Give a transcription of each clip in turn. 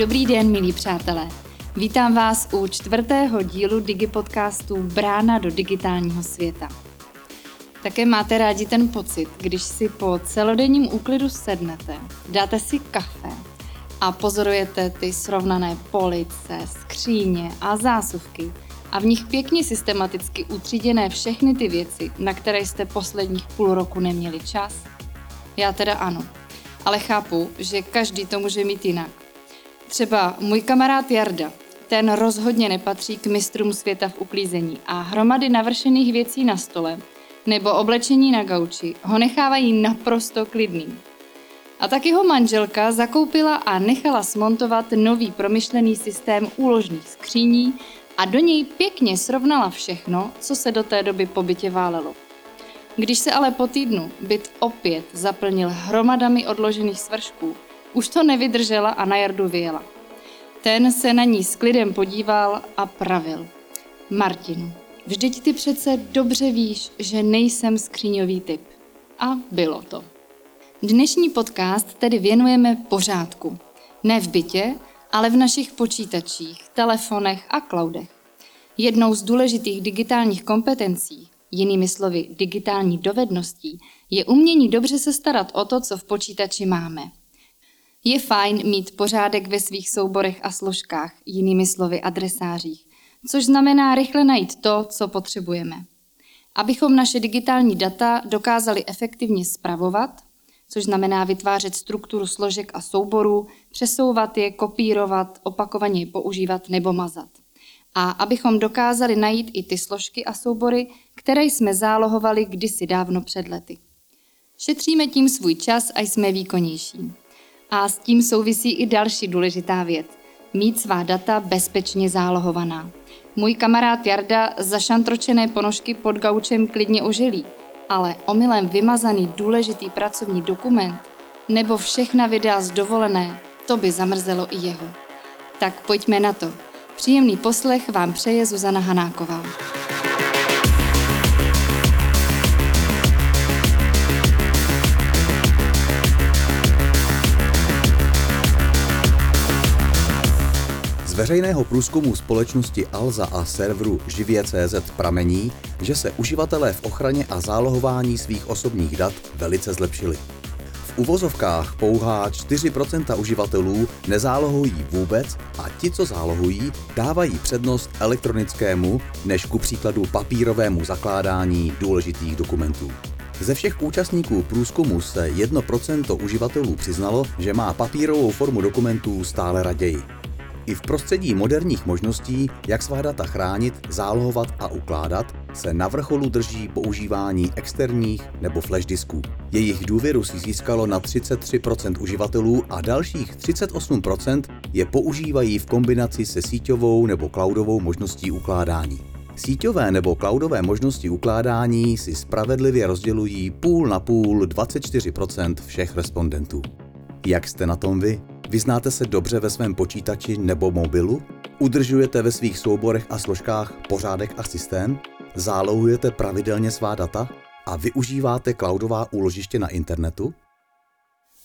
Dobrý den, milí přátelé. Vítám vás u čtvrtého dílu Digipodcastu Brána do digitálního světa. Také máte rádi ten pocit, když si po celodenním úklidu sednete, dáte si kafe a pozorujete ty srovnané police, skříně a zásuvky a v nich pěkně systematicky utříděné všechny ty věci, na které jste posledních půl roku neměli čas? Já teda ano, ale chápu, že každý to může mít jinak. Třeba můj kamarád Jarda, ten rozhodně nepatří k mistrům světa v uklízení a hromady navršených věcí na stole nebo oblečení na gauči ho nechávají naprosto klidný. A tak jeho manželka zakoupila a nechala smontovat nový promyšlený systém úložných skříní a do něj pěkně srovnala všechno, co se do té doby po bytě válelo. Když se ale po týdnu byt opět zaplnil hromadami odložených svršků, už to nevydržela a na Jardu vyjela. Ten se na ní s klidem podíval a pravil. Martinu, vždyť ty přece dobře víš, že nejsem skříňový typ. A bylo to. Dnešní podcast tedy věnujeme pořádku. Ne v bytě, ale v našich počítačích, telefonech a cloudech. Jednou z důležitých digitálních kompetencí, jinými slovy digitální dovedností, je umění dobře se starat o to, co v počítači máme. Je fajn mít pořádek ve svých souborech a složkách, jinými slovy adresářích, což znamená rychle najít to, co potřebujeme. Abychom naše digitální data dokázali efektivně spravovat, což znamená vytvářet strukturu složek a souborů, přesouvat je, kopírovat, opakovaně je používat nebo mazat. A abychom dokázali najít i ty složky a soubory, které jsme zálohovali kdysi dávno před lety. Šetříme tím svůj čas a jsme výkonnější. A s tím souvisí i další důležitá věc. Mít svá data bezpečně zálohovaná. Můj kamarád Jarda zašantročené ponožky pod gaučem klidně ožilí, ale omylem vymazaný důležitý pracovní dokument nebo všechna videa z dovolené, to by zamrzelo i jeho. Tak pojďme na to. Příjemný poslech vám přeje Zuzana Hanáková. Veřejného průzkumu společnosti Alza a serveru Živě.cz pramení, že se uživatelé v ochraně a zálohování svých osobních dat velice zlepšili. V uvozovkách pouhá 4% uživatelů nezálohují vůbec a ti, co zálohují, dávají přednost elektronickému než ku příkladu papírovému zakládání důležitých dokumentů. Ze všech účastníků průzkumu se 1% uživatelů přiznalo, že má papírovou formu dokumentů stále raději. I v prostředí moderních možností, jak svá data chránit, zálohovat a ukládat, se na vrcholu drží používání externích nebo flash disků. Jejich důvěru si získalo na 33% uživatelů a dalších 38% je používají v kombinaci se síťovou nebo cloudovou možností ukládání. Síťové nebo cloudové možnosti ukládání si spravedlivě rozdělují půl na půl 24% všech respondentů. Jak jste na tom vy? Vyznáte se dobře ve svém počítači nebo mobilu? Udržujete ve svých souborech a složkách pořádek a systém? Zálohujete pravidelně svá data? A využíváte cloudová úložiště na internetu?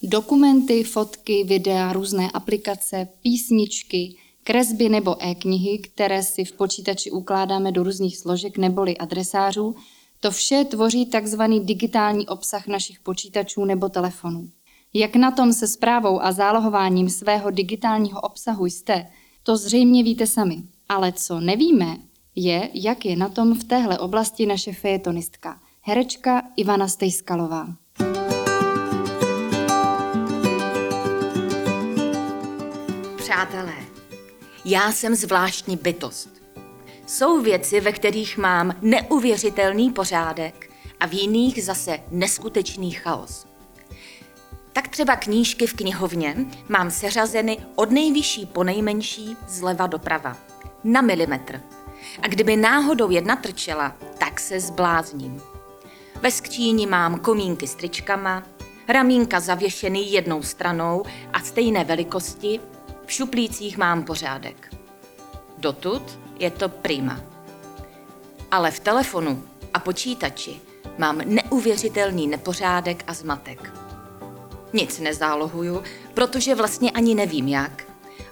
Dokumenty, fotky, videa, různé aplikace, písničky, kresby nebo e-knihy, které si v počítači ukládáme do různých složek neboli adresářů, to vše tvoří takzvaný digitální obsah našich počítačů nebo telefonů. Jak na tom se zprávou a zálohováním svého digitálního obsahu jste, to zřejmě víte sami. Ale co nevíme, je, jak je na tom v téhle oblasti naše fejetonistka, herečka Ivana Stejskalová. Přátelé, já jsem zvláštní bytost. Jsou věci, ve kterých mám neuvěřitelný pořádek a v jiných zase neskutečný chaos tak třeba knížky v knihovně mám seřazeny od nejvyšší po nejmenší zleva doprava. Na milimetr. A kdyby náhodou jedna trčela, tak se zblázním. Ve skříni mám komínky s tričkama, ramínka zavěšený jednou stranou a stejné velikosti, v šuplících mám pořádek. Dotud je to prima. Ale v telefonu a počítači mám neuvěřitelný nepořádek a zmatek. Nic nezálohuju, protože vlastně ani nevím jak.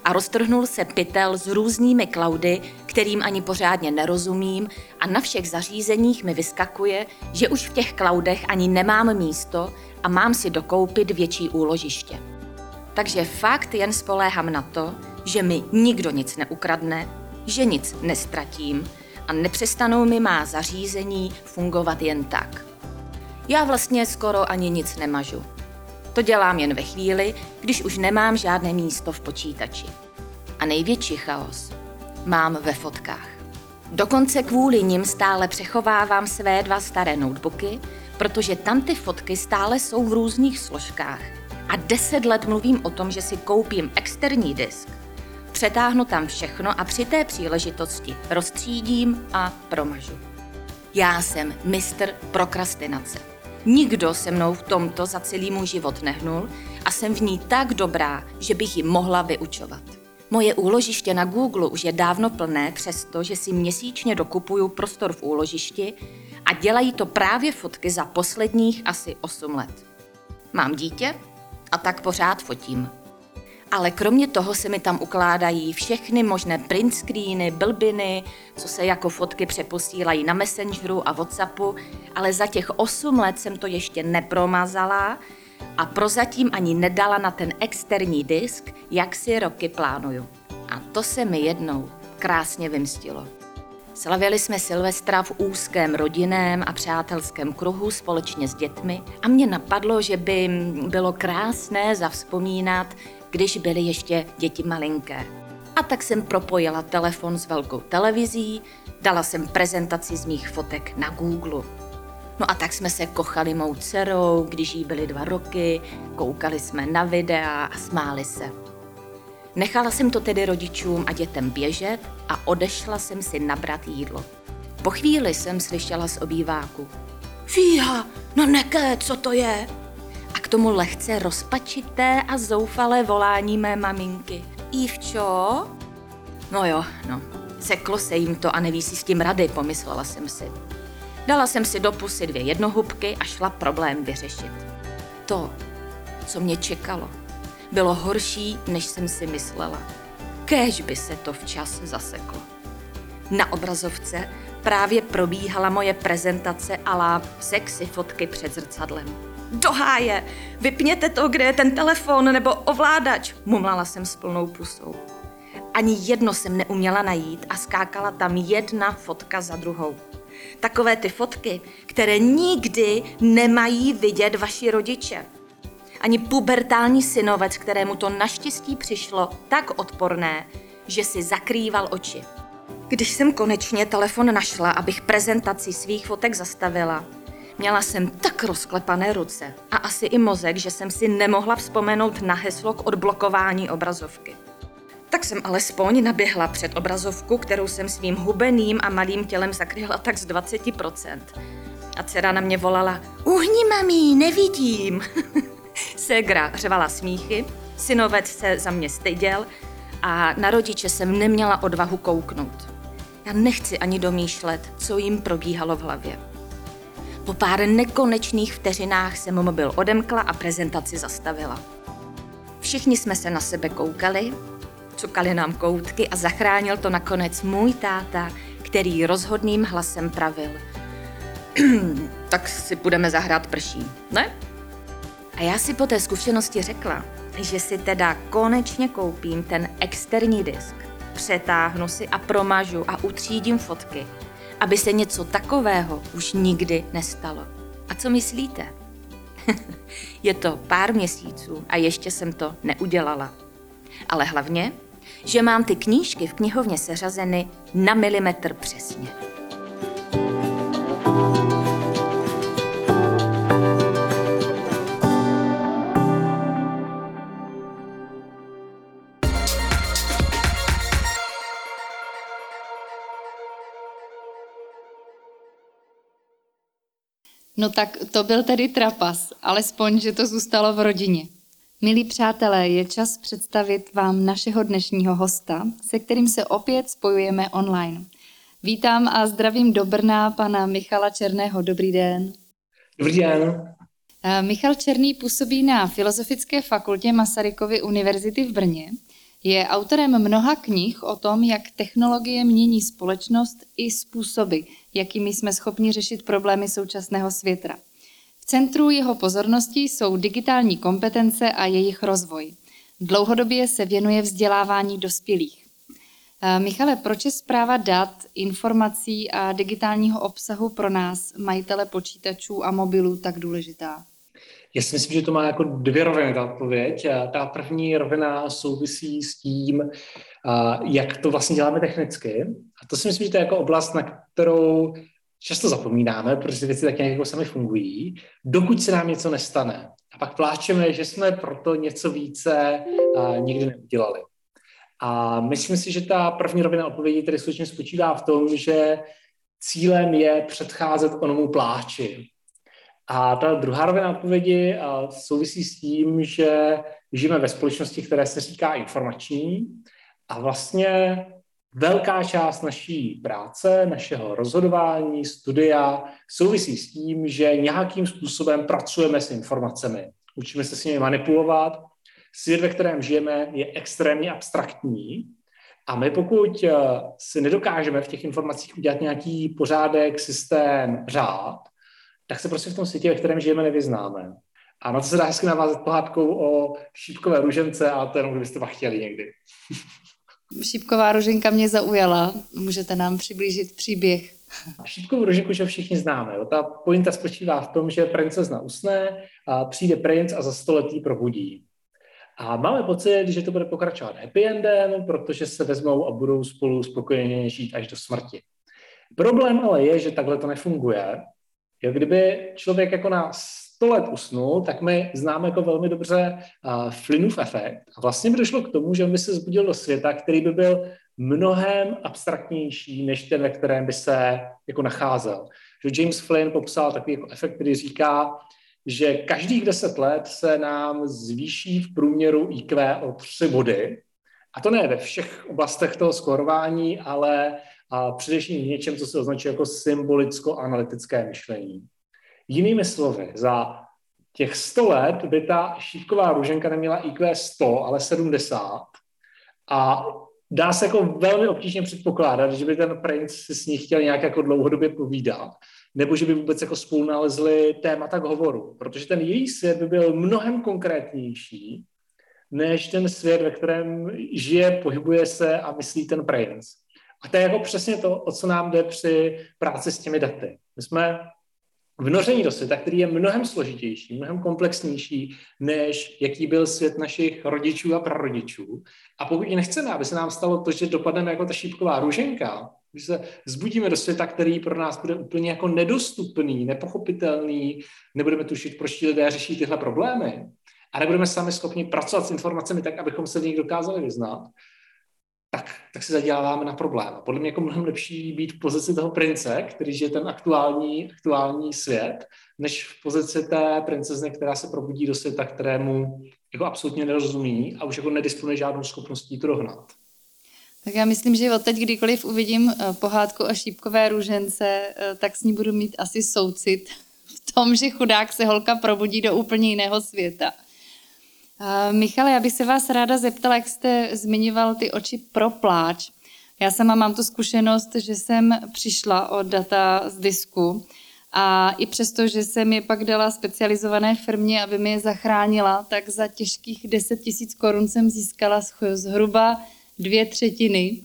a roztrhnul se pytel s různými klaudy, kterým ani pořádně nerozumím a na všech zařízeních mi vyskakuje, že už v těch klaudech ani nemám místo a mám si dokoupit větší úložiště. Takže fakt jen spoléhám na to, že mi nikdo nic neukradne, že nic nestratím a nepřestanou mi má zařízení fungovat jen tak. Já vlastně skoro ani nic nemažu. To dělám jen ve chvíli, když už nemám žádné místo v počítači. A největší chaos mám ve fotkách. Dokonce kvůli nim stále přechovávám své dva staré notebooky, protože tam ty fotky stále jsou v různých složkách. A deset let mluvím o tom, že si koupím externí disk, přetáhnu tam všechno a při té příležitosti rozstřídím a promažu. Já jsem mistr prokrastinace. Nikdo se mnou v tomto za celý můj život nehnul a jsem v ní tak dobrá, že bych ji mohla vyučovat. Moje úložiště na Google už je dávno plné, přesto, že si měsíčně dokupuju prostor v úložišti a dělají to právě fotky za posledních asi 8 let. Mám dítě a tak pořád fotím. Ale kromě toho se mi tam ukládají všechny možné print screeny, blbiny, co se jako fotky přeposílají na Messengeru a Whatsappu, ale za těch 8 let jsem to ještě nepromazala a prozatím ani nedala na ten externí disk, jak si roky plánuju. A to se mi jednou krásně vymstilo. Slavili jsme Silvestra v úzkém rodinném a přátelském kruhu společně s dětmi a mě napadlo, že by bylo krásné zavzpomínat, když byly ještě děti malinké. A tak jsem propojila telefon s velkou televizí, dala jsem prezentaci z mých fotek na Google. No a tak jsme se kochali mou dcerou, když jí byly dva roky, koukali jsme na videa a smáli se. Nechala jsem to tedy rodičům a dětem běžet a odešla jsem si nabrat jídlo. Po chvíli jsem slyšela z obýváku. Fíha, no neké, co to je? Tomu lehce rozpačité a zoufalé volání mé maminky. Ivčo? No jo, no, seklo se jim to a neví si s tím rady, pomyslela jsem si. Dala jsem si do pusy dvě jednohubky a šla problém vyřešit. To, co mě čekalo, bylo horší, než jsem si myslela. Kéž by se to včas zaseklo. Na obrazovce právě probíhala moje prezentace la sexy fotky před zrcadlem do háje, vypněte to, kde je ten telefon nebo ovládač, mumlala jsem s plnou pusou. Ani jedno jsem neuměla najít a skákala tam jedna fotka za druhou. Takové ty fotky, které nikdy nemají vidět vaši rodiče. Ani pubertální synovec, kterému to naštěstí přišlo tak odporné, že si zakrýval oči. Když jsem konečně telefon našla, abych prezentaci svých fotek zastavila, Měla jsem tak rozklepané ruce a asi i mozek, že jsem si nemohla vzpomenout na heslo k odblokování obrazovky. Tak jsem alespoň naběhla před obrazovku, kterou jsem svým hubeným a malým tělem zakryla tak z 20%. A dcera na mě volala, uhni mami, nevidím. Segra řvala smíchy, synovec se za mě styděl a na rodiče jsem neměla odvahu kouknout. Já nechci ani domýšlet, co jim probíhalo v hlavě. Po pár nekonečných vteřinách jsem mobil odemkla a prezentaci zastavila. Všichni jsme se na sebe koukali, cukali nám koutky a zachránil to nakonec můj táta, který rozhodným hlasem pravil. tak si budeme zahrát prší, ne? A já si po té zkušenosti řekla, že si teda konečně koupím ten externí disk. Přetáhnu si a promažu a utřídím fotky aby se něco takového už nikdy nestalo. A co myslíte? Je to pár měsíců a ještě jsem to neudělala. Ale hlavně, že mám ty knížky v knihovně seřazeny na milimetr přesně. No tak to byl tedy trapas, alespoň, že to zůstalo v rodině. Milí přátelé, je čas představit vám našeho dnešního hosta, se kterým se opět spojujeme online. Vítám a zdravím do Brna pana Michala Černého. Dobrý den. Dobrý den. Eh, Michal Černý působí na Filozofické fakultě Masarykovy univerzity v Brně. Je autorem mnoha knih o tom, jak technologie mění společnost i způsoby, jakými jsme schopni řešit problémy současného světa. V centru jeho pozornosti jsou digitální kompetence a jejich rozvoj. Dlouhodobě se věnuje vzdělávání dospělých. Eh, Michale, proč je zpráva dat, informací a digitálního obsahu pro nás, majitele počítačů a mobilů, tak důležitá? Já si myslím, že to má jako dvě roviny ta odpověď. Ta první rovina souvisí s tím, jak to vlastně děláme technicky. A to si myslím, že to je jako oblast, na kterou často zapomínáme, protože věci tak nějak jako sami fungují, dokud se nám něco nestane. A pak pláčeme, že jsme proto něco více nikdy neudělali. A myslím si, že ta první rovina odpovědi tedy skutečně spočívá v tom, že cílem je předcházet onomu pláči. A ta druhá rovina odpovědi souvisí s tím, že žijeme ve společnosti, které se říká informační a vlastně velká část naší práce, našeho rozhodování, studia souvisí s tím, že nějakým způsobem pracujeme s informacemi. Učíme se s nimi manipulovat. Svět, ve kterém žijeme, je extrémně abstraktní a my pokud eh, si nedokážeme v těch informacích udělat nějaký pořádek, systém, řád, tak se prostě v tom světě, ve kterém žijeme, nevyznáme. A na to se dá hezky navázat pohádkou o šípkové ružence a to jenom, kdybyste pak chtěli někdy. Šípková ruženka mě zaujala. Můžete nám přiblížit příběh? Šípkovou ruženku, že všichni známe. Jo. Ta pointa spočívá v tom, že princezna usne, a přijde princ a za století probudí. A máme pocit, že to bude pokračovat happy endem, protože se vezmou a budou spolu spokojeně žít až do smrti. Problém ale je, že takhle to nefunguje Jo, kdyby člověk jako na 100 let usnul, tak my známe jako velmi dobře uh, Flynnův efekt. A vlastně by došlo k tomu, že on by se zbudil do světa, který by byl mnohem abstraktnější, než ten, ve kterém by se jako nacházel. Že James Flynn popsal takový jako efekt, který říká, že každých deset let se nám zvýší v průměru IQ o tři body. A to ne ve všech oblastech toho skorování, ale a především něčem, co se označuje jako symbolicko-analytické myšlení. Jinými slovy, za těch 100 let by ta šípková růženka neměla IQ 100, ale 70 a dá se jako velmi obtížně předpokládat, že by ten princ si s ní chtěl nějak jako dlouhodobě povídat, nebo že by vůbec jako spolu nalezli témata k hovoru, protože ten její svět by byl mnohem konkrétnější, než ten svět, ve kterém žije, pohybuje se a myslí ten princ. A to je jako přesně to, o co nám jde při práci s těmi daty. My jsme vnoření do světa, který je mnohem složitější, mnohem komplexnější, než jaký byl svět našich rodičů a prarodičů. A pokud nechceme, aby se nám stalo to, že dopadneme jako ta šípková růženka, že se zbudíme do světa, který pro nás bude úplně jako nedostupný, nepochopitelný, nebudeme tušit, proč ti lidé řeší tyhle problémy, a nebudeme sami schopni pracovat s informacemi tak, abychom se v nich dokázali vyznat, tak, tak se zaděláváme na problém. Podle mě jako mnohem lepší být v pozici toho prince, který žije ten aktuální, aktuální svět, než v pozici té princezny, která se probudí do světa, kterému jako absolutně nerozumí a už jako nedisponuje žádnou schopností to dohnat. Tak já myslím, že od teď, kdykoliv uvidím eh, pohádku o šípkové růžence, eh, tak s ní budu mít asi soucit v tom, že chudák se holka probudí do úplně jiného světa. Michale, já bych se vás ráda zeptala, jak jste zmiňoval ty oči pro pláč. Já sama mám tu zkušenost, že jsem přišla o data z disku a i přesto, že jsem je pak dala specializované firmě, aby mi je zachránila, tak za těžkých 10 tisíc korun jsem získala zhruba dvě třetiny.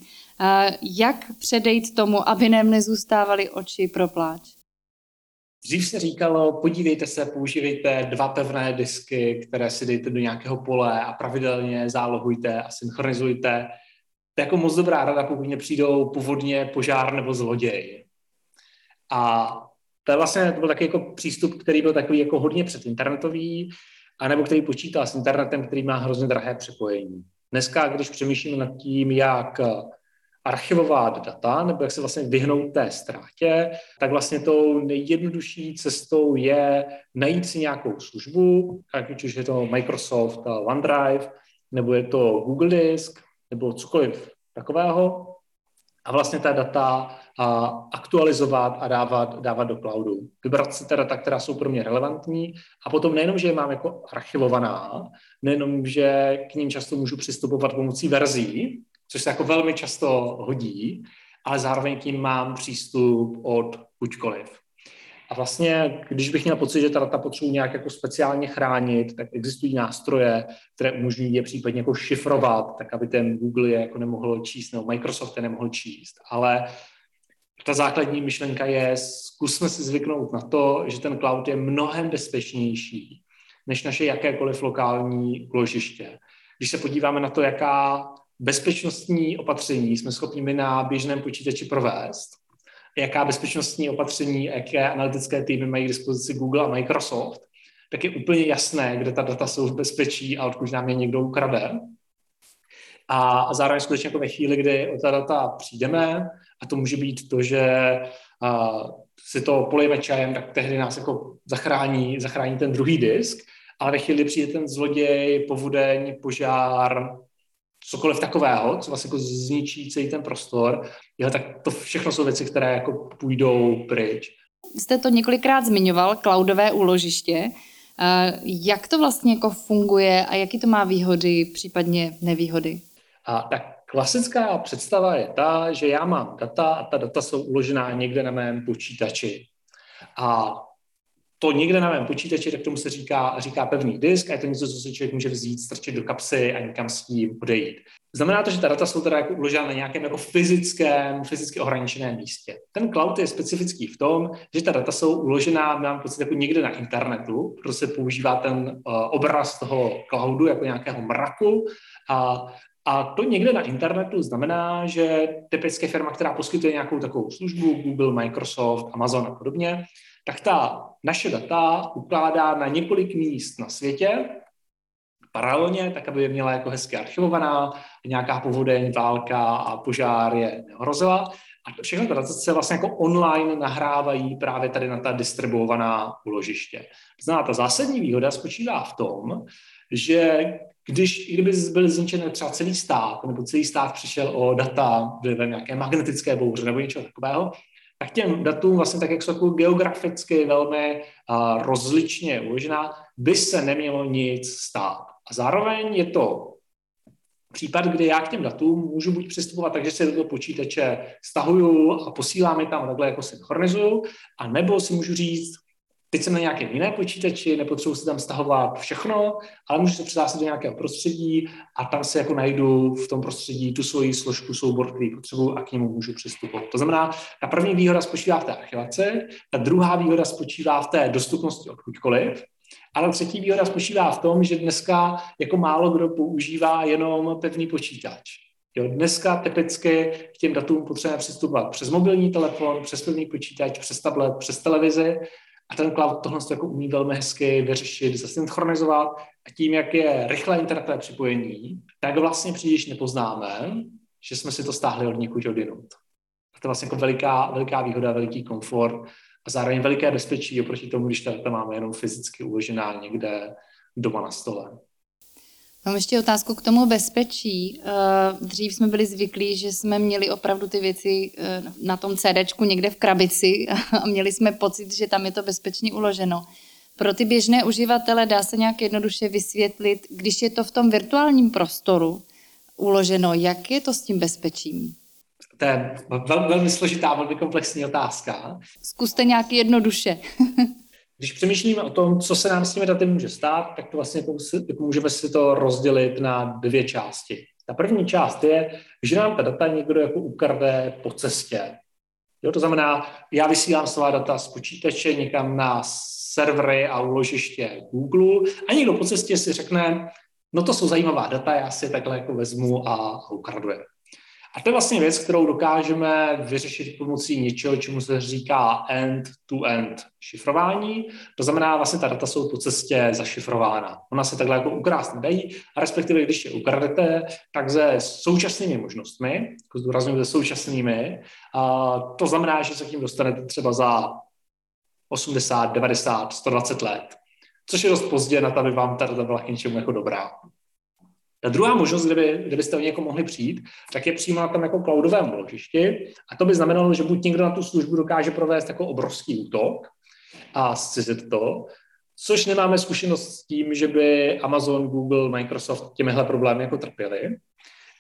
Jak předejít tomu, aby nám nezůstávaly oči pro pláč? Dřív se říkalo, podívejte se, používejte dva pevné disky, které si dejte do nějakého pole a pravidelně zálohujte a synchronizujte. To je jako moc dobrá rada, pokud mě přijdou původně požár nebo zloděj. A to je vlastně to byl taky jako přístup, který byl takový jako hodně předinternetový, anebo který počítal s internetem, který má hrozně drahé přepojení. Dneska, když přemýšlíme nad tím, jak archivovat data, nebo jak se vlastně vyhnout té ztrátě, tak vlastně tou nejjednodušší cestou je najít si nějakou službu, ať už je to Microsoft OneDrive, nebo je to Google Disk, nebo cokoliv takového, a vlastně ta data a aktualizovat a dávat, dávat do cloudu. Vybrat si ta data, která jsou pro mě relevantní a potom nejenom, že je mám jako archivovaná, nejenom, že k ním často můžu přistupovat pomocí verzí, což se jako velmi často hodí, ale zároveň k ním mám přístup od kuďkoliv. A vlastně, když bych měl pocit, že ta data potřebuji nějak jako speciálně chránit, tak existují nástroje, které umožňují je případně jako šifrovat, tak aby ten Google je jako nemohl číst, nebo Microsoft je nemohl číst. Ale ta základní myšlenka je, zkusme si zvyknout na to, že ten cloud je mnohem bezpečnější než naše jakékoliv lokální úložiště. Když se podíváme na to, jaká bezpečnostní opatření jsme schopni my na běžném počítači provést, jaká bezpečnostní opatření, jaké analytické týmy mají k dispozici Google a Microsoft, tak je úplně jasné, kde ta data jsou v bezpečí a odkud nám je někdo ukrade. A zároveň skutečně jako ve chvíli, kdy o ta data přijdeme, a to může být to, že a, si to polejeme čajem, tak tehdy nás jako zachrání, zachrání ten druhý disk, ale ve chvíli přijde ten zloděj, povodeň, požár, cokoliv takového, co vlastně jako zničí celý ten prostor, jo, tak to všechno jsou věci, které jako půjdou pryč. Jste to několikrát zmiňoval, cloudové úložiště. Jak to vlastně jako funguje a jaký to má výhody, případně nevýhody? A tak klasická představa je ta, že já mám data a ta data jsou uložená někde na mém počítači. A to někde na mém počítači, tak tomu se říká, říká pevný disk a je to něco, co si člověk může vzít, strčit do kapsy a někam s tím odejít. Znamená to, že ta data jsou teda jako uložena na nějakém jako fyzickém, fyzicky ohraničeném místě. Ten cloud je specifický v tom, že ta data jsou uložená, mám pocit, jako někde na internetu, protože se používá ten uh, obraz toho cloudu jako nějakého mraku a a to někde na internetu znamená, že typické firma, která poskytuje nějakou takovou službu, Google, Microsoft, Amazon a podobně, tak ta naše data ukládá na několik míst na světě, paralelně, tak aby je měla jako hezky archivovaná, nějaká povodeň, válka a požár je nehrozila. A všechno ta data se vlastně jako online nahrávají právě tady na ta distribuovaná úložiště. Znamená, ta zásadní výhoda spočívá v tom, že když, kdyby byl zničen třeba celý stát, nebo celý stát přišel o data ve nějaké magnetické bouře nebo něčeho takového, tak těm datům vlastně tak, jak jsou jako geograficky velmi uh, rozličně uložená, by se nemělo nic stát. A zároveň je to případ, kdy já k těm datům můžu buď přistupovat tak, že si do toho počítače stahuju a posílám je tam takhle jako synchronizuju, a nebo si můžu říct, Teď jsem na nějakém jiné počítači, nepotřebuji si tam stahovat všechno, ale můžu se přihlásit do nějakého prostředí a tam se jako najdu v tom prostředí tu svoji složku, soubor, který potřebuji a k němu můžu přistupovat. To znamená, ta první výhoda spočívá v té archivaci, ta druhá výhoda spočívá v té dostupnosti odkudkoliv, ale třetí výhoda spočívá v tom, že dneska jako málo kdo používá jenom pevný počítač. Jo, dneska typicky k těm datům potřebujeme přistupovat přes mobilní telefon, přes pevný počítač, přes tablet, přes televizi a ten cloud tohle jako umí velmi hezky vyřešit, zasynchronizovat a tím, jak je rychlé internetové připojení, tak vlastně příliš nepoznáme, že jsme si to stáhli od někud odinut. A to je vlastně jako veliká, veliká výhoda, veliký komfort a zároveň veliké bezpečí oproti tomu, když ta data máme jenom fyzicky uložená někde doma na stole. Mám ještě otázku k tomu bezpečí. Eh, dřív jsme byli zvyklí, že jsme měli opravdu ty věci eh, na tom CDčku někde v krabici a měli jsme pocit, že tam je to bezpečně uloženo. Pro ty běžné uživatele dá se nějak jednoduše vysvětlit, když je to v tom virtuálním prostoru uloženo, jak je to s tím bezpečím? To je velmi, velmi složitá, velmi komplexní otázka. Zkuste nějak jednoduše. Když přemýšlíme o tom, co se nám s těmi daty může stát, tak to vlastně můžeme si to rozdělit na dvě části. Ta první část je, že nám ta data někdo jako ukrade po cestě. Jo, to znamená, já vysílám svá data z počítače někam na servery a uložiště Google a někdo po cestě si řekne, no to jsou zajímavá data, já si takhle jako vezmu a ukradu je. A to je vlastně věc, kterou dokážeme vyřešit pomocí něčeho, čemu se říká end-to-end šifrování. To znamená, vlastně ta data jsou po cestě zašifrována. Ona se takhle jako ukrást nedají, a respektive když je ukradete, tak se současnými možnostmi, jako zdůraznuju se současnými, a to znamená, že se k tím dostanete třeba za 80, 90, 120 let, což je dost pozdě na to, aby vám ta data byla k něčemu jako dobrá. Ta druhá možnost, kdyby, kdybyste o někoho mohli přijít, tak je přímo na tom jako cloudovém úložišti a to by znamenalo, že buď někdo na tu službu dokáže provést jako obrovský útok a zcizit to, což nemáme zkušenost s tím, že by Amazon, Google, Microsoft těmihle problémy jako trpěli.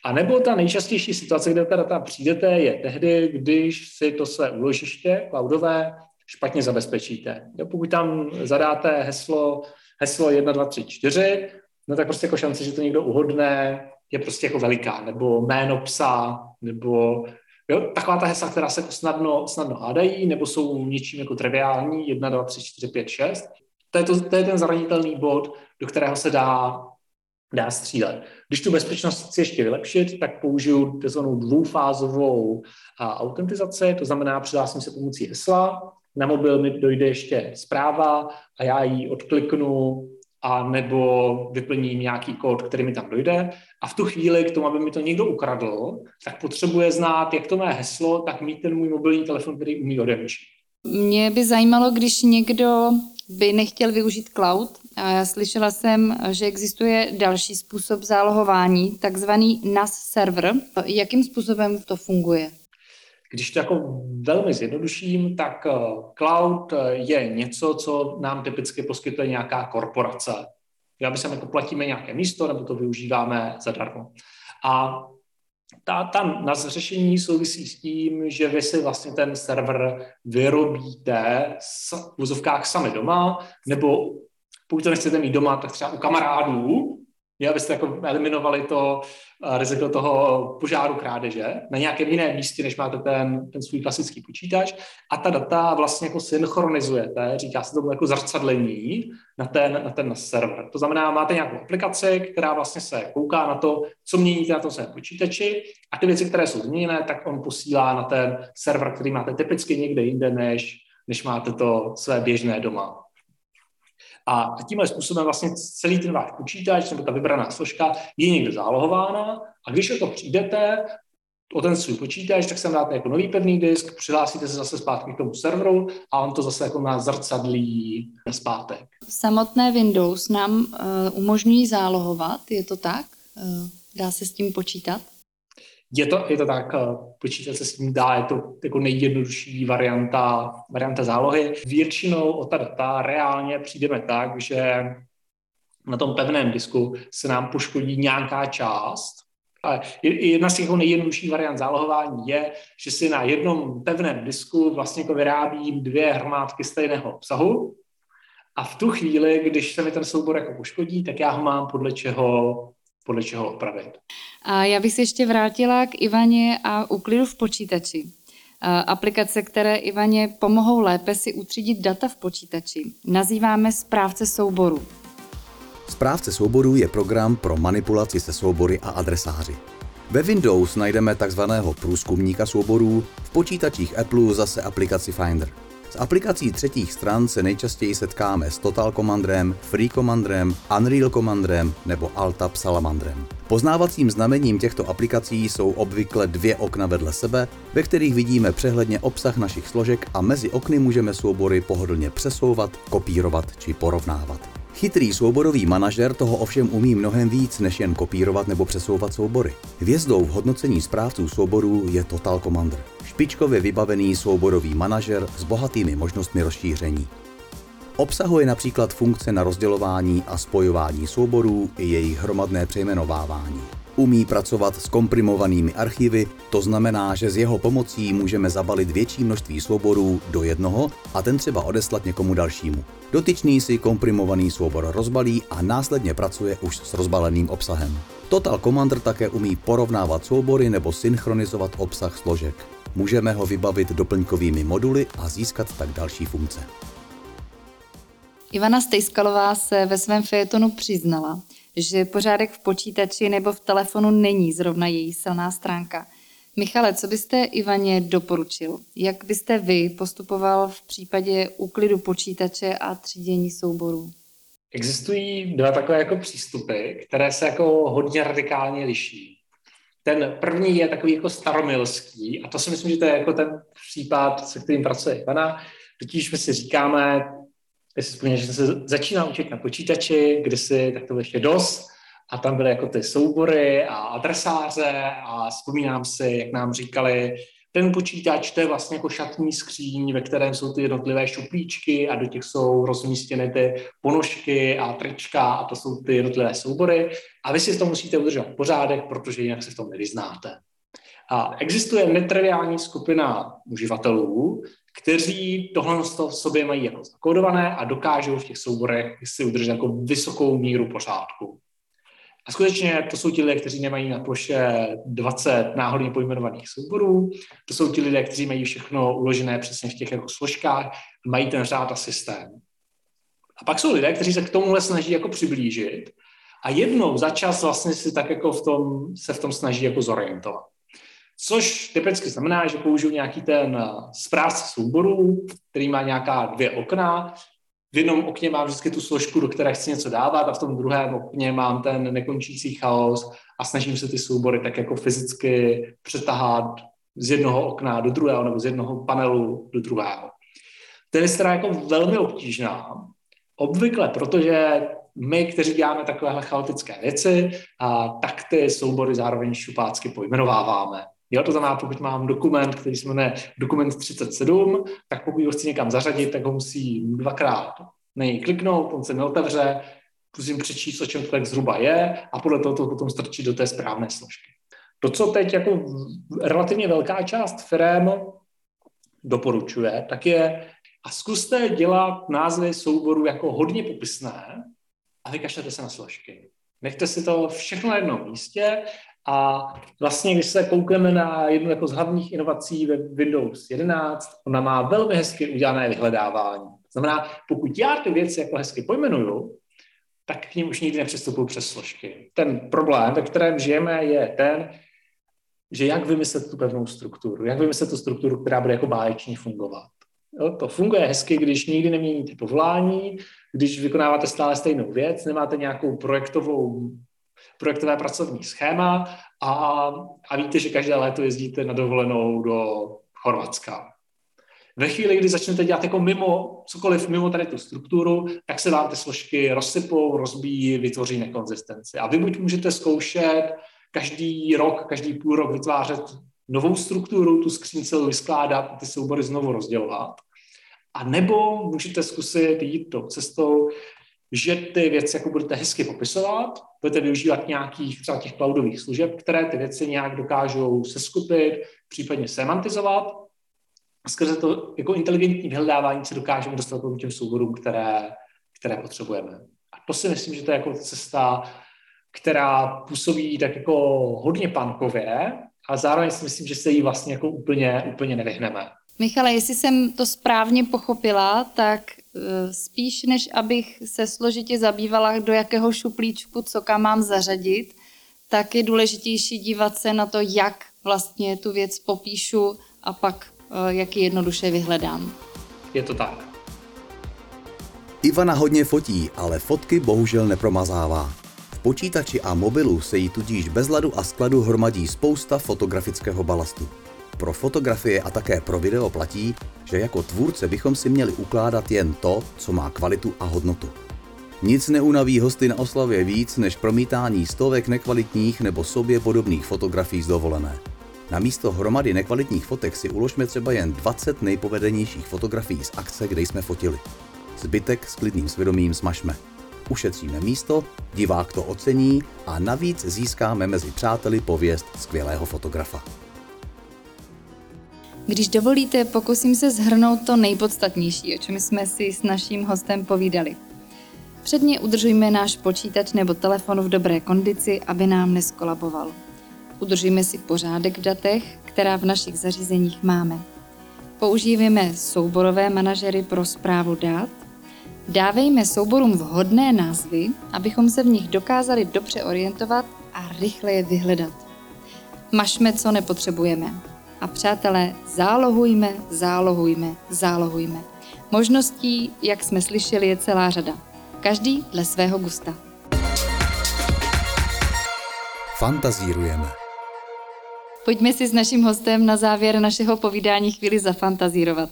A nebo ta nejčastější situace, kde ta data přijdete, je tehdy, když si to své úložiště cloudové špatně zabezpečíte. Jo, pokud tam zadáte heslo, heslo 1, 2, 3, 4, no tak prostě jako šance, že to někdo uhodne, je prostě jako veliká. Nebo jméno psa, nebo jo, taková ta hesla, která se jako snadno, snadno hádají, nebo jsou něčím jako triviální, 1, 2, 3, 4, 5, 6. To je, to, to je ten zranitelný bod, do kterého se dá, dá střílet. Když tu bezpečnost chci ještě vylepšit, tak použiju tzv. dvoufázovou a, autentizaci, to znamená, přihlásím se pomocí hesla, na mobil mi dojde ještě zpráva a já ji odkliknu a nebo vyplním nějaký kód, který mi tam dojde. A v tu chvíli, k tomu, aby mi to někdo ukradl, tak potřebuje znát jak to mé heslo, tak mít ten můj mobilní telefon, který umí odemčit. Mě by zajímalo, když někdo by nechtěl využít cloud. A já slyšela jsem, že existuje další způsob zálohování, takzvaný NAS server. Jakým způsobem to funguje? Když to jako velmi zjednoduším, tak eh, cloud eh, je něco, co nám typicky poskytuje nějaká korporace. Já by se jako platíme nějaké místo, nebo to využíváme zadarmo. A ta, ta NAS řešení souvisí s tím, že vy si vlastně ten server vyrobíte v vozovkách sami doma, nebo pokud to nechcete mít doma, tak třeba u kamarádů, je, abyste jako eliminovali to uh, riziko toho požáru krádeže na nějakém jiném místě, než máte ten, ten svůj klasický počítač a ta data vlastně jako synchronizujete, říká se tomu jako zrcadlení na ten, na ten server. To znamená, máte nějakou aplikaci, která vlastně se kouká na to, co měníte na tom svém počítači a ty věci, které jsou změněné, tak on posílá na ten server, který máte typicky někde jinde, než, než máte to své běžné doma. A tímhle způsobem vlastně celý ten váš počítač nebo ta vybraná složka je někde zálohována a když o to přijdete, o ten svůj počítač, tak sem dáte jako nový pevný disk, přihlásíte se zase zpátky k tomu serveru a on to zase jako na zrcadlí zpátek. Samotné Windows nám uh, umožňují zálohovat, je to tak? Uh, dá se s tím počítat? Je to, je to tak, eh, počítat se s tím dá, je to jako nejjednodušší varianta, varianta zálohy. Většinou o ta data reálně přijdeme tak, že na tom pevném disku se nám poškodí nějaká část. A jedna z těch nejjednodušších variant zálohování je, že si na jednom pevném disku vlastně jako vyrábím dvě hromádky stejného obsahu a v tu chvíli, když se mi ten soubor jako poškodí, tak já ho mám podle čeho podle čeho opravit. A já bych se ještě vrátila k Ivaně a úklidu v počítači. Aplikace, které Ivaně pomohou lépe si utřídit data v počítači, nazýváme správce souboru. Správce souborů je program pro manipulaci se soubory a adresáři. Ve Windows najdeme takzvaného průzkumníka souborů, v počítačích Apple zase aplikaci Finder. S aplikací třetích stran se nejčastěji setkáme s Total Commandrem, Free Commandrem, Unreal Commandrem nebo Altab Salamandrem. Poznávacím znamením těchto aplikací jsou obvykle dvě okna vedle sebe, ve kterých vidíme přehledně obsah našich složek a mezi okny můžeme soubory pohodlně přesouvat, kopírovat či porovnávat. Chytrý souborový manažer toho ovšem umí mnohem víc, než jen kopírovat nebo přesouvat soubory. Hvězdou v hodnocení správců souborů je Total Commander. Špičkově vybavený souborový manažer s bohatými možnostmi rozšíření. Obsahuje například funkce na rozdělování a spojování souborů i jejich hromadné přejmenovávání. Umí pracovat s komprimovanými archivy, to znamená, že s jeho pomocí můžeme zabalit větší množství souborů do jednoho a ten třeba odeslat někomu dalšímu. Dotyčný si komprimovaný soubor rozbalí a následně pracuje už s rozbaleným obsahem. Total Commander také umí porovnávat soubory nebo synchronizovat obsah složek. Můžeme ho vybavit doplňkovými moduly a získat tak další funkce. Ivana Stejskalová se ve svém fejetonu přiznala, že pořádek v počítači nebo v telefonu není zrovna její silná stránka. Michale, co byste Ivaně doporučil? Jak byste vy postupoval v případě úklidu počítače a třídění souborů? Existují dva takové jako přístupy, které se jako hodně radikálně liší. Ten první je takový jako staromilský a to si myslím, že to je jako ten případ, se kterým pracuje Ivana. Totiž my si říkáme, jestli vzpomínáš, že se začínal učit na počítači, kdysi, tak to bylo ještě DOS, a tam byly jako ty soubory a adresáře a vzpomínám si, jak nám říkali, ten počítač, to je vlastně jako šatní skříň, ve kterém jsou ty jednotlivé šuplíčky a do těch jsou rozmístěny ty ponožky a trička a to jsou ty jednotlivé soubory a vy si v tom musíte udržet pořádek, protože jinak se v tom nevyznáte. A existuje netriviální skupina uživatelů, kteří tohle v sobě mají jako zakódované a dokážou v těch souborech si udržet jako vysokou míru pořádku. A skutečně to jsou ti lidé, kteří nemají na ploše 20 náhodně pojmenovaných souborů, to jsou ti lidé, kteří mají všechno uložené přesně v těch jako složkách, mají ten řád a systém. A pak jsou lidé, kteří se k tomuhle snaží jako přiblížit a jednou za čas vlastně si tak jako v tom, se v tom snaží jako zorientovat. Což typicky znamená, že použiju nějaký ten správce souborů, který má nějaká dvě okna v jednom okně mám vždycky tu složku, do které chci něco dávat a v tom druhém okně mám ten nekončící chaos a snažím se ty soubory tak jako fyzicky přetahat z jednoho okna do druhého nebo z jednoho panelu do druhého. To je je jako velmi obtížná. Obvykle, protože my, kteří děláme takovéhle chaotické věci, a tak ty soubory zároveň šupácky pojmenováváme. Jo, to znamená, pokud mám dokument, který se jmenuje dokument 37, tak pokud ho chci někam zařadit, tak ho musím dvakrát na něj kliknout, on se neotevře, musím přečíst, o čem to tak zhruba je a podle toho to potom strčit do té správné složky. To, co teď jako relativně velká část firm doporučuje, tak je a zkuste dělat názvy souboru jako hodně popisné a vykašlete se na složky. Nechte si to všechno na jednom místě a vlastně, když se koukneme na jednu jako z hlavních inovací ve Windows 11, ona má velmi hezky udělané vyhledávání. Znamená, pokud já ty věci jako hezky pojmenuju, tak k ním už nikdy nepřistupuju přes složky. Ten problém, ve kterém žijeme, je ten, že jak vymyslet tu pevnou strukturu, jak vymyslet tu strukturu, která bude jako báječně fungovat. Jo, to funguje hezky, když nikdy neměníte povolání, když vykonáváte stále stejnou věc, nemáte nějakou projektovou projektové pracovní schéma a, a víte, že každé léto jezdíte na dovolenou do Chorvatska. Ve chvíli, kdy začnete dělat jako mimo, cokoliv mimo tady tu strukturu, tak se vám ty složky rozsypou, rozbíjí, vytvoří nekonzistenci. A vy buď můžete zkoušet každý rok, každý půl rok vytvářet novou strukturu, tu skříň celou vyskládat, ty soubory znovu rozdělovat. A nebo můžete zkusit jít tou cestou, že ty věci jako budete hezky popisovat, budete využívat nějakých třeba těch cloudových služeb, které ty věci nějak dokážou seskupit, případně semantizovat a skrze to jako inteligentní vyhledávání se dokážeme dostat k těm souborům, které, které potřebujeme. A to si myslím, že to je jako cesta, která působí tak jako hodně pankově, a zároveň si myslím, že se jí vlastně jako úplně, úplně nevyhneme. Michale, jestli jsem to správně pochopila, tak spíš než abych se složitě zabývala, do jakého šuplíčku co kam mám zařadit, tak je důležitější dívat se na to, jak vlastně tu věc popíšu a pak eh, jak ji jednoduše vyhledám. Je to tak. Ivana hodně fotí, ale fotky bohužel nepromazává. V počítači a mobilu se jí tudíž bez ladu a skladu hromadí spousta fotografického balastu. Pro fotografie a také pro video platí, že jako tvůrce bychom si měli ukládat jen to, co má kvalitu a hodnotu. Nic neunaví hosty na oslavě víc než promítání stovek nekvalitních nebo sobě podobných fotografií z dovolené. Na místo hromady nekvalitních fotek si uložme třeba jen 20 nejpovedenějších fotografií z akce, kde jsme fotili. Zbytek s klidným svědomím smažme. Ušetříme místo, divák to ocení a navíc získáme mezi přáteli pověst skvělého fotografa. Když dovolíte, pokusím se zhrnout to nejpodstatnější, o čem jsme si s naším hostem povídali. Předně udržujme náš počítač nebo telefon v dobré kondici, aby nám neskolaboval. Udržujme si pořádek v datech, která v našich zařízeních máme. Používejme souborové manažery pro zprávu dat. Dávejme souborům vhodné názvy, abychom se v nich dokázali dobře orientovat a rychle je vyhledat. Mašme, co nepotřebujeme. A přátelé, zálohujme, zálohujme, zálohujme. Možností, jak jsme slyšeli, je celá řada. Každý dle svého gusta. Fantazírujeme. Pojďme si s naším hostem na závěr našeho povídání chvíli zafantazírovat.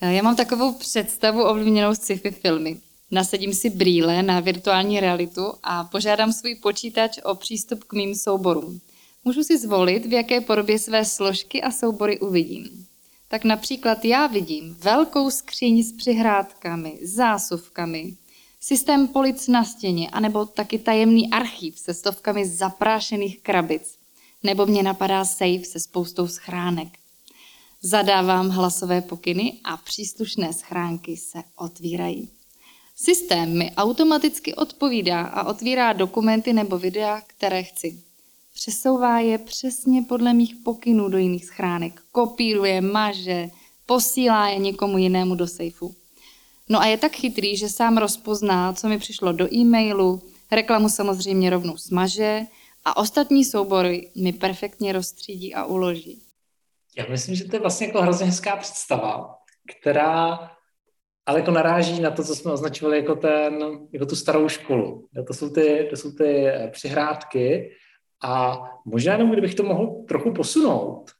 Já mám takovou představu ovlivněnou sci-fi filmy. Nasadím si brýle na virtuální realitu a požádám svůj počítač o přístup k mým souborům. Můžu si zvolit, v jaké podobě své složky a soubory uvidím. Tak například já vidím velkou skříň s přihrádkami, zásuvkami, systém polic na stěně, anebo taky tajemný archív se stovkami zaprášených krabic. Nebo mě napadá safe se spoustou schránek. Zadávám hlasové pokyny a příslušné schránky se otvírají. Systém mi automaticky odpovídá a otvírá dokumenty nebo videa, které chci. Přesouvá je přesně podle mých pokynů do jiných schránek, kopíruje, maže, posílá je někomu jinému do sejfu. No a je tak chytrý, že sám rozpozná, co mi přišlo do e-mailu, reklamu samozřejmě rovnou smaže a ostatní soubory mi perfektně rozstřídí a uloží. Já myslím, že to je vlastně jako hrozně hezká představa, která ale jako naráží na to, co jsme označovali jako, ten, jako tu starou školu. To jsou ty, to jsou ty eh, přihrádky a možná jenom, kdybych to mohl trochu posunout,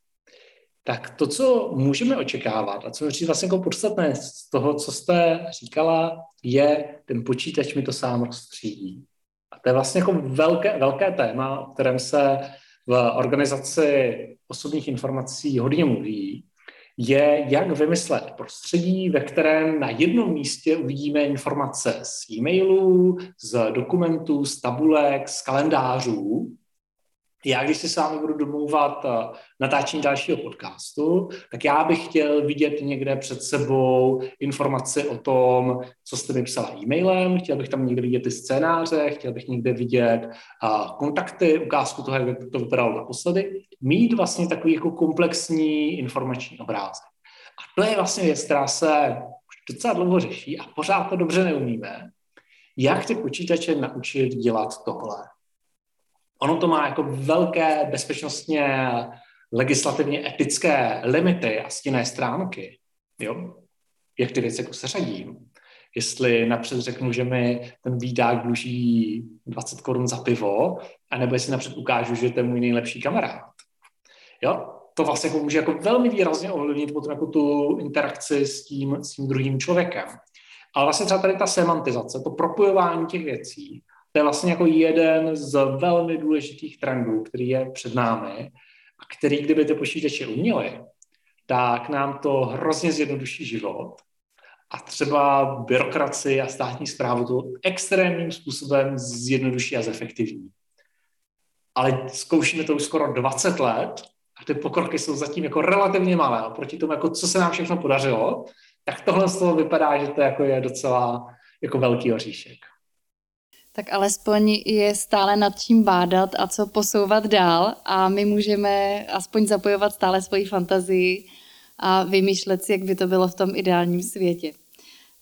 tak to, co můžeme očekávat a co mi vlastně jako podstatné z toho, co jste říkala, je, ten počítač mi to sám rozstřídí. A to je vlastně jako velké, velké téma, o kterém se v organizaci osobních informací hodně mluví, je, jak vymyslet prostředí, ve kterém na jednom místě uvidíme informace z e-mailů, z dokumentů, z tabulek, z kalendářů, já, když si s vámi budu domlouvat eh, natáčení dalšího podcastu, tak já bych chtěl vidět někde před sebou informaci o tom, co jste mi psala e-mailem, chtěl bych tam někde vidět ty scénáře, chtěl bych někde vidět uh, kontakty, ukázku toho, jak to vypadalo naposledy, mít vlastně takový jako komplexní informační obrázek. A to je vlastně věc, která se už docela dlouho řeší a pořád to dobře neumíme. Jak ty počítače naučit dělat tohle? Ono to má jako velké bezpečnostně legislativně etické limity a stinné stránky. Jo? Jak ty věci jako seřadím. Jestli napřed řeknu, že mi ten výdák dluží 20 korun za pivo, anebo jestli napřed ukážu, že to je můj nejlepší kamarád. Jo? To vlastně jako může jako velmi výrazně ovlivnit potom jako tu interakci s tím, s tím druhým člověkem. Ale vlastně třeba tady ta semantizace, to propojování těch věcí, to je vlastně jako jeden z velmi důležitých trendů, který je před námi a který, kdyby ty počítače uměli, tak nám to hrozně zjednoduší život a třeba byrokraci a státní zprávu to extrémním způsobem zjednoduší a zefektivní. Ale zkoušíme to už skoro 20 let a ty pokroky jsou zatím jako relativně malé. Oproti tomu, jako co se nám všechno podařilo, tak tohle z toho vypadá, že to jako je docela jako velký oříšek tak alespoň je stále nad čím bádat a co posouvat dál a my můžeme aspoň zapojovat stále svoji fantazii a vymýšlet si, jak by to bylo v tom ideálním světě.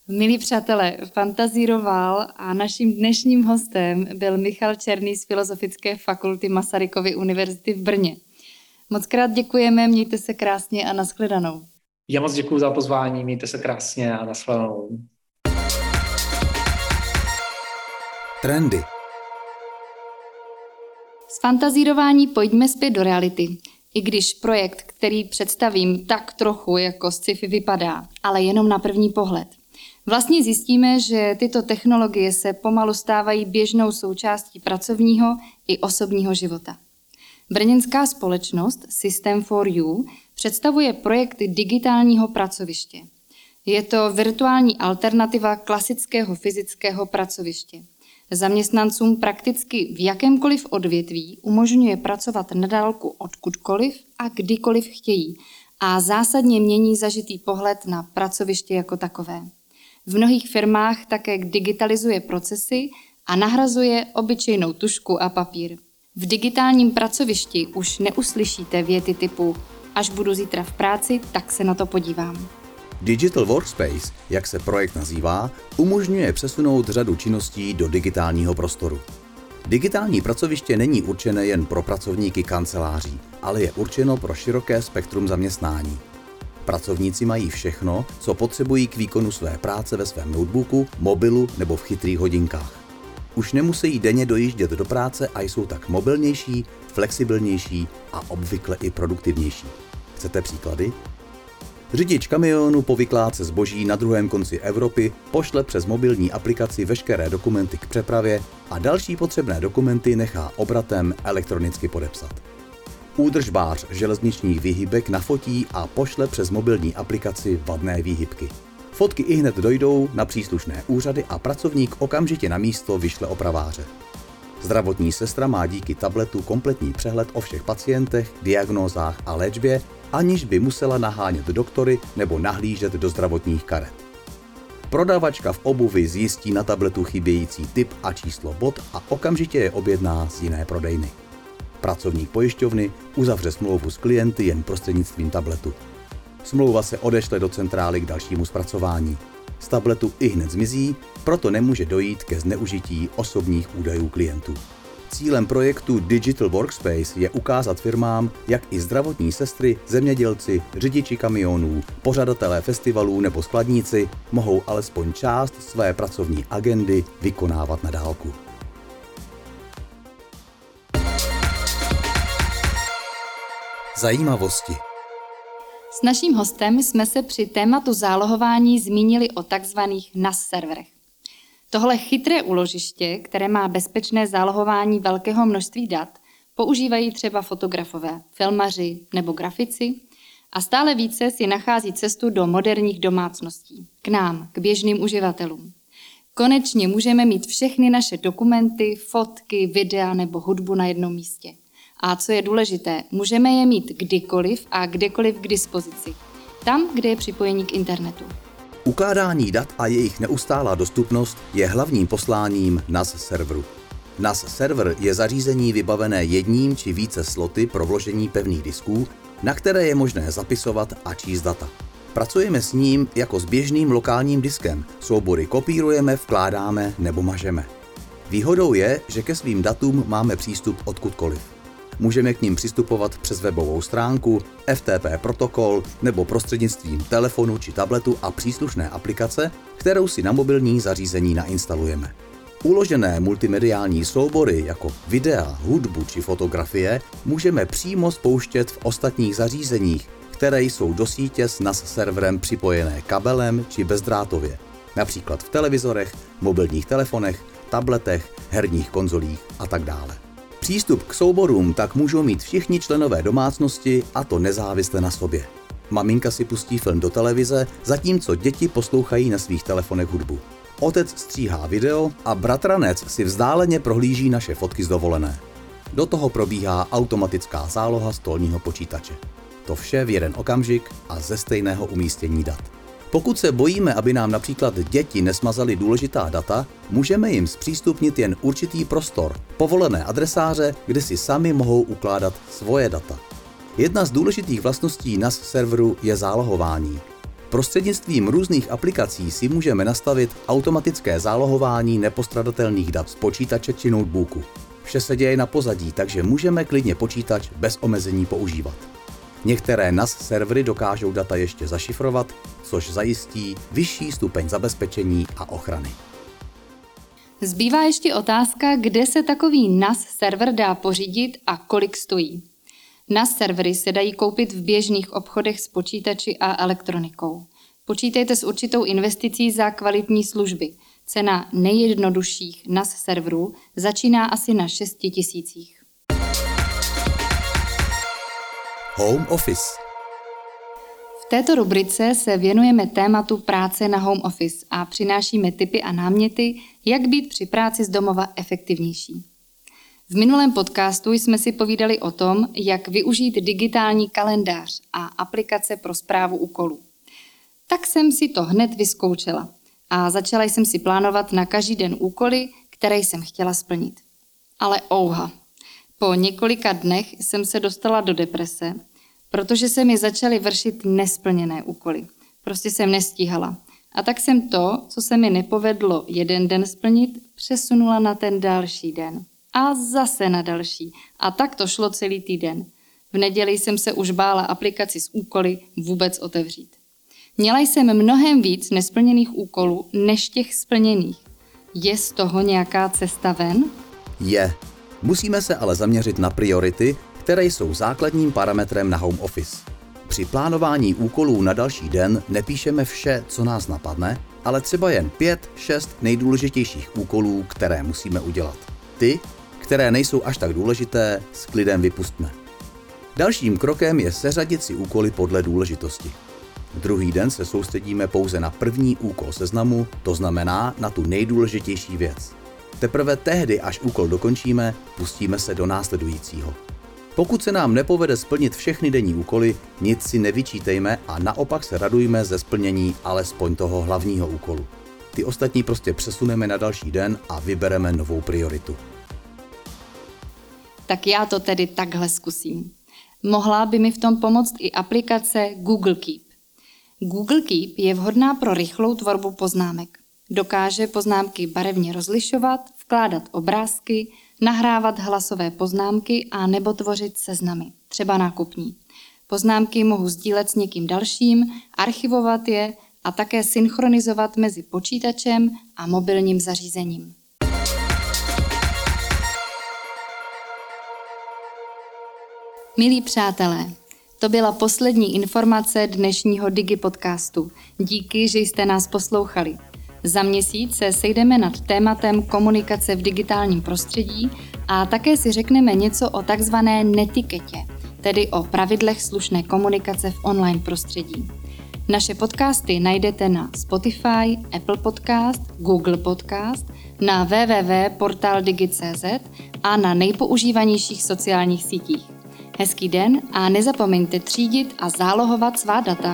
Milí přátelé, fantazíroval a naším dnešním hostem byl Michal Černý z Filozofické fakulty Masarykovy univerzity v Brně. Moc krát děkujeme, mějte se krásně a nashledanou. Já moc děkuji za pozvání, mějte se krásně a nashledanou. Trendy. Z fantazírování pojďme zpět do reality. I když projekt, který představím tak trochu jako sci-fi vypadá, ale jenom na první pohled. Vlastně zjistíme, že tyto technologie se pomalu stávají běžnou součástí pracovního i osobního života. Brněnská společnost System for You představuje projekty digitálního pracoviště. Je to virtuální alternativa klasického fyzického pracoviště. Zaměstnancům prakticky v jakémkoliv odvětví umožňuje pracovat na dálku odkudkoliv a kdykoliv chtějí a zásadně mění zažitý pohled na pracoviště jako takové. V mnohých firmách také digitalizuje procesy a nahrazuje obyčejnou tušku a papír. V digitálním pracovišti už neuslyšíte věty typu až budu zítra v práci, tak se na to podívám. Digital Workspace, jak se projekt nazývá, umožňuje přesunout řadu činností do digitálního prostoru. Digitální pracoviště není určené jen pro pracovníky kanceláří, ale je určeno pro široké spektrum zaměstnání. Pracovníci mají všechno, co potřebují k výkonu své práce ve svém notebooku, mobilu nebo v chytrých hodinkách. Už nemusí denně dojíždět do práce a jsou tak mobilnější, flexibilnější a obvykle i produktivnější. Chcete příklady? Řidič kamionu po vykládce zboží na druhém konci Evropy pošle přes mobilní aplikaci veškeré dokumenty k přepravě a další potřebné dokumenty nechá obratem elektronicky podepsat. Údržbář železničních výhybek nafotí a pošle přes mobilní aplikaci vadné výhybky. Fotky i hned dojdou na příslušné úřady a pracovník okamžitě na místo vyšle opraváře. Zdravotní sestra má díky tabletu kompletní přehled o všech pacientech, diagnózách a léčbě, aniž by musela nahánět doktory nebo nahlížet do zdravotních karet. Prodavačka v obuvi zjistí na tabletu chybějící typ a číslo bod a okamžitě je objedná z jiné prodejny. Pracovník pojišťovny uzavře smlouvu s klienty jen prostřednictvím tabletu. Smlouva se odešle do centrály k dalšímu zpracování. Z tabletu i hned zmizí, proto nemůže dojít ke zneužití osobních údajů klientů. Cílem projektu Digital Workspace je ukázat firmám, jak i zdravotní sestry, zemědělci, řidiči kamionů, pořadatelé festivalů nebo skladníci mohou alespoň část své pracovní agendy vykonávat na dálku. Zajímavosti S naším hostem jsme se při tématu zálohování zmínili o takzvaných NAS serverech. Tohle chytré uložiště, které má bezpečné zálohování velkého množství dat, používají třeba fotografové, filmaři nebo grafici a stále více si nachází cestu do moderních domácností, k nám, k běžným uživatelům. Konečně můžeme mít všechny naše dokumenty, fotky, videa nebo hudbu na jednom místě. A co je důležité, můžeme je mít kdykoliv a kdekoliv k dispozici. Tam, kde je připojení k internetu. Ukládání dat a jejich neustálá dostupnost je hlavním posláním NAS serveru. NAS server je zařízení vybavené jedním či více sloty pro vložení pevných disků, na které je možné zapisovat a číst data. Pracujeme s ním jako s běžným lokálním diskem. Soubory kopírujeme, vkládáme nebo mažeme. Výhodou je, že ke svým datům máme přístup odkudkoliv. Můžeme k ním přistupovat přes webovou stránku, FTP protokol nebo prostřednictvím telefonu či tabletu a příslušné aplikace, kterou si na mobilní zařízení nainstalujeme. Uložené multimediální soubory jako videa, hudbu či fotografie můžeme přímo spouštět v ostatních zařízeních, které jsou do sítě s NAS serverem připojené kabelem či bezdrátově, například v televizorech, mobilních telefonech, tabletech, herních konzolích a tak dále. Přístup k souborům tak můžou mít všichni členové domácnosti a to nezávisle na sobě. Maminka si pustí film do televize, zatímco děti poslouchají na svých telefonech hudbu. Otec stříhá video a bratranec si vzdáleně prohlíží naše fotky z dovolené. Do toho probíhá automatická záloha stolního počítače. To vše v jeden okamžik a ze stejného umístění dat. Pokud se bojíme, aby nám například děti nesmazaly důležitá data, můžeme jim zpřístupnit jen určitý prostor, povolené adresáře, kde si sami mohou ukládat svoje data. Jedna z důležitých vlastností NAS serveru je zálohování. Prostřednictvím různých aplikací si můžeme nastavit automatické zálohování nepostradatelných dat z počítače či notebooku. Vše se děje na pozadí, takže můžeme klidně počítač bez omezení používat. Některé NAS servery dokážou data ještě zašifrovat, což zajistí vyšší stupeň zabezpečení a ochrany. Zbývá ještě otázka, kde se takový NAS server dá pořídit a kolik stojí. NAS servery se dají koupit v běžných obchodech s počítači a elektronikou. Počítejte s určitou investicí za kvalitní služby. Cena nejjednodušších NAS serverů začíná asi na 6 tisících. Home Office V této rubrice se věnujeme tématu práce na home office a přinášíme tipy a náměty, jak být při práci z domova efektivnější. V minulém podcastu jsme si povídali o tom, jak využít digitální kalendář a aplikace pro zprávu úkolů. Tak jsem si to hned vyzkoušela a začala jsem si plánovat na každý den úkoly, které jsem chtěla splnit. Ale ouha, po několika dnech jsem se dostala do deprese, protože se mi začaly vršit nesplněné úkoly. Prostě jsem nestíhala. A tak jsem to, co se mi nepovedlo jeden den splnit, přesunula na ten další den. A zase na další. A tak to šlo celý týden. V neděli jsem se už bála aplikaci s úkoly vůbec otevřít. Měla jsem mnohem víc nesplněných úkolů než těch splněných. Je z toho nějaká cesta ven? Je. Musíme se ale zaměřit na priority, které jsou základním parametrem na home office. Při plánování úkolů na další den nepíšeme vše, co nás napadne, ale třeba jen pět, šest nejdůležitějších úkolů, které musíme udělat. Ty, které nejsou až tak důležité, s klidem vypustme. Dalším krokem je seřadit si úkoly podle důležitosti. Druhý den se soustředíme pouze na první úkol seznamu, to znamená na tu nejdůležitější věc. Teprve tehdy, až úkol dokončíme, pustíme se do následujícího. Pokud se nám nepovede splnit všechny denní úkoly, nic si nevyčítejme a naopak se radujme ze splnění alespoň toho hlavního úkolu. Ty ostatní prostě přesuneme na další den a vybereme novou prioritu. Tak já to tedy takhle zkusím. Mohla by mi v tom pomoct i aplikace Google Keep. Google Keep je vhodná pro rychlou tvorbu poznámek. Dokáže poznámky barevně rozlišovat, vkládat obrázky, nahrávat hlasové poznámky a nebo tvořit seznamy, třeba nákupní. Poznámky mohu sdílet s někým dalším, archivovat je a také synchronizovat mezi počítačem a mobilním zařízením. Milí přátelé, to byla poslední informace dnešního Digi podcastu. Díky, že jste nás poslouchali. Za měsíc se sejdeme nad tématem komunikace v digitálním prostředí a také si řekneme něco o takzvané netiketě, tedy o pravidlech slušné komunikace v online prostředí. Naše podcasty najdete na Spotify, Apple Podcast, Google Podcast, na www.portaldigi.cz a na nejpoužívanějších sociálních sítích. Hezký den a nezapomeňte třídit a zálohovat svá data.